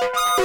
you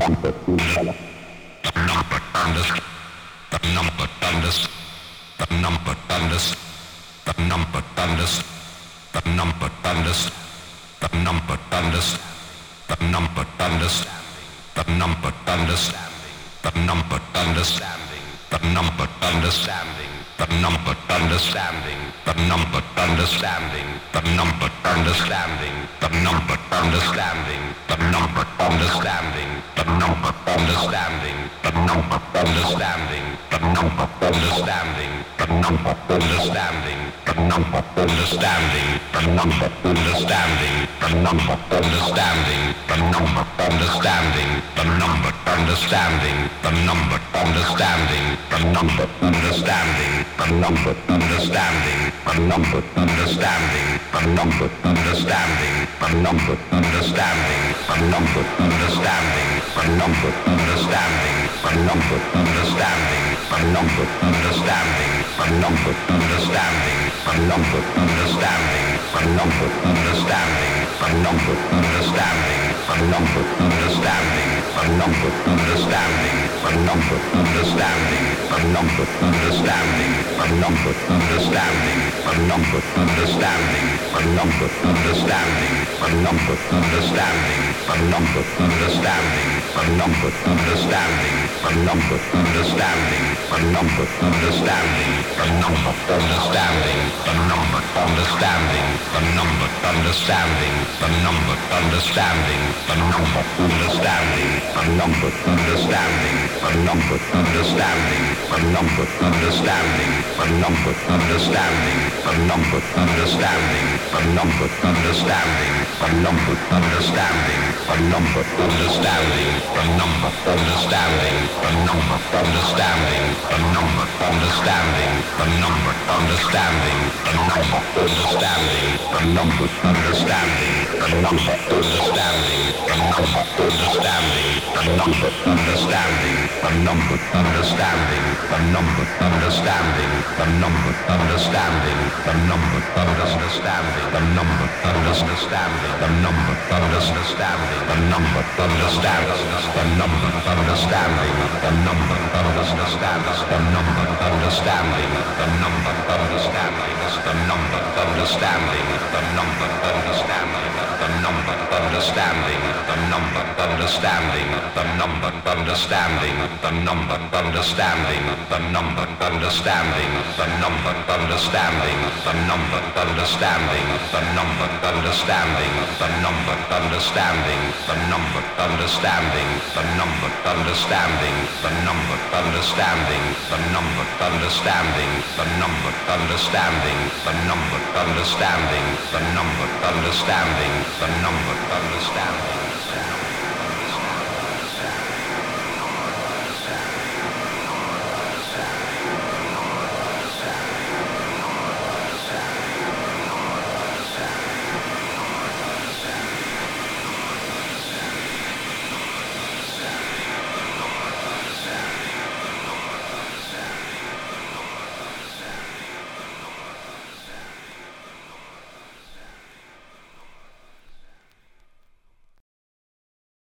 number number thunders the number thunders the number thunders the number thunders the number thunders the number thunders the number thunders the number thunders the number thunders the number thunders standing the number understanding, the number understanding, the number understanding, the number understanding, the number understanding, the number understanding, the number understanding understanding, understanding, understanding, understanding, understanding, understanding, the number, understanding, the number, understanding, the number, understanding, the number, understanding, the number, understanding, the number, understanding, the number, understanding, the number, understanding, the number, understanding, the number, understanding, number understanding number understanding number understanding number understanding number understanding number understanding a number, understanding, a number, understanding, a number, understanding, a number, understanding, a number, understanding, a number, understanding, a number, understanding, a number, understanding, a number, understanding, a number, understanding, a number, understanding, a number, understanding, a number, understanding, a number, understanding, a number, understanding, a number, understanding a number understanding a number understanding a number understanding a number understanding a number, understanding, a number, understanding, a number, understanding, a number, understanding, a number, understanding, a number, understanding, a number, understanding, a number, understanding, a number, understanding, a number, understanding, a number, understanding, a number, understanding, a number, understanding, a number, understanding, a number, understanding the number of understanding, the number of understanding, the number of understanding, the number of understanding, the number of understanding, the number of understanding, the number of understanding, the number of understanding, the number of understanding, the number of understanding, the number of understanding, the number of understanding, the number understanding the number understanding the number understanding the number understanding the number understanding the number understanding the number understanding the number understanding the number understanding the number understanding the number understanding the number understanding the number understanding the number understanding the number understanding the number understanding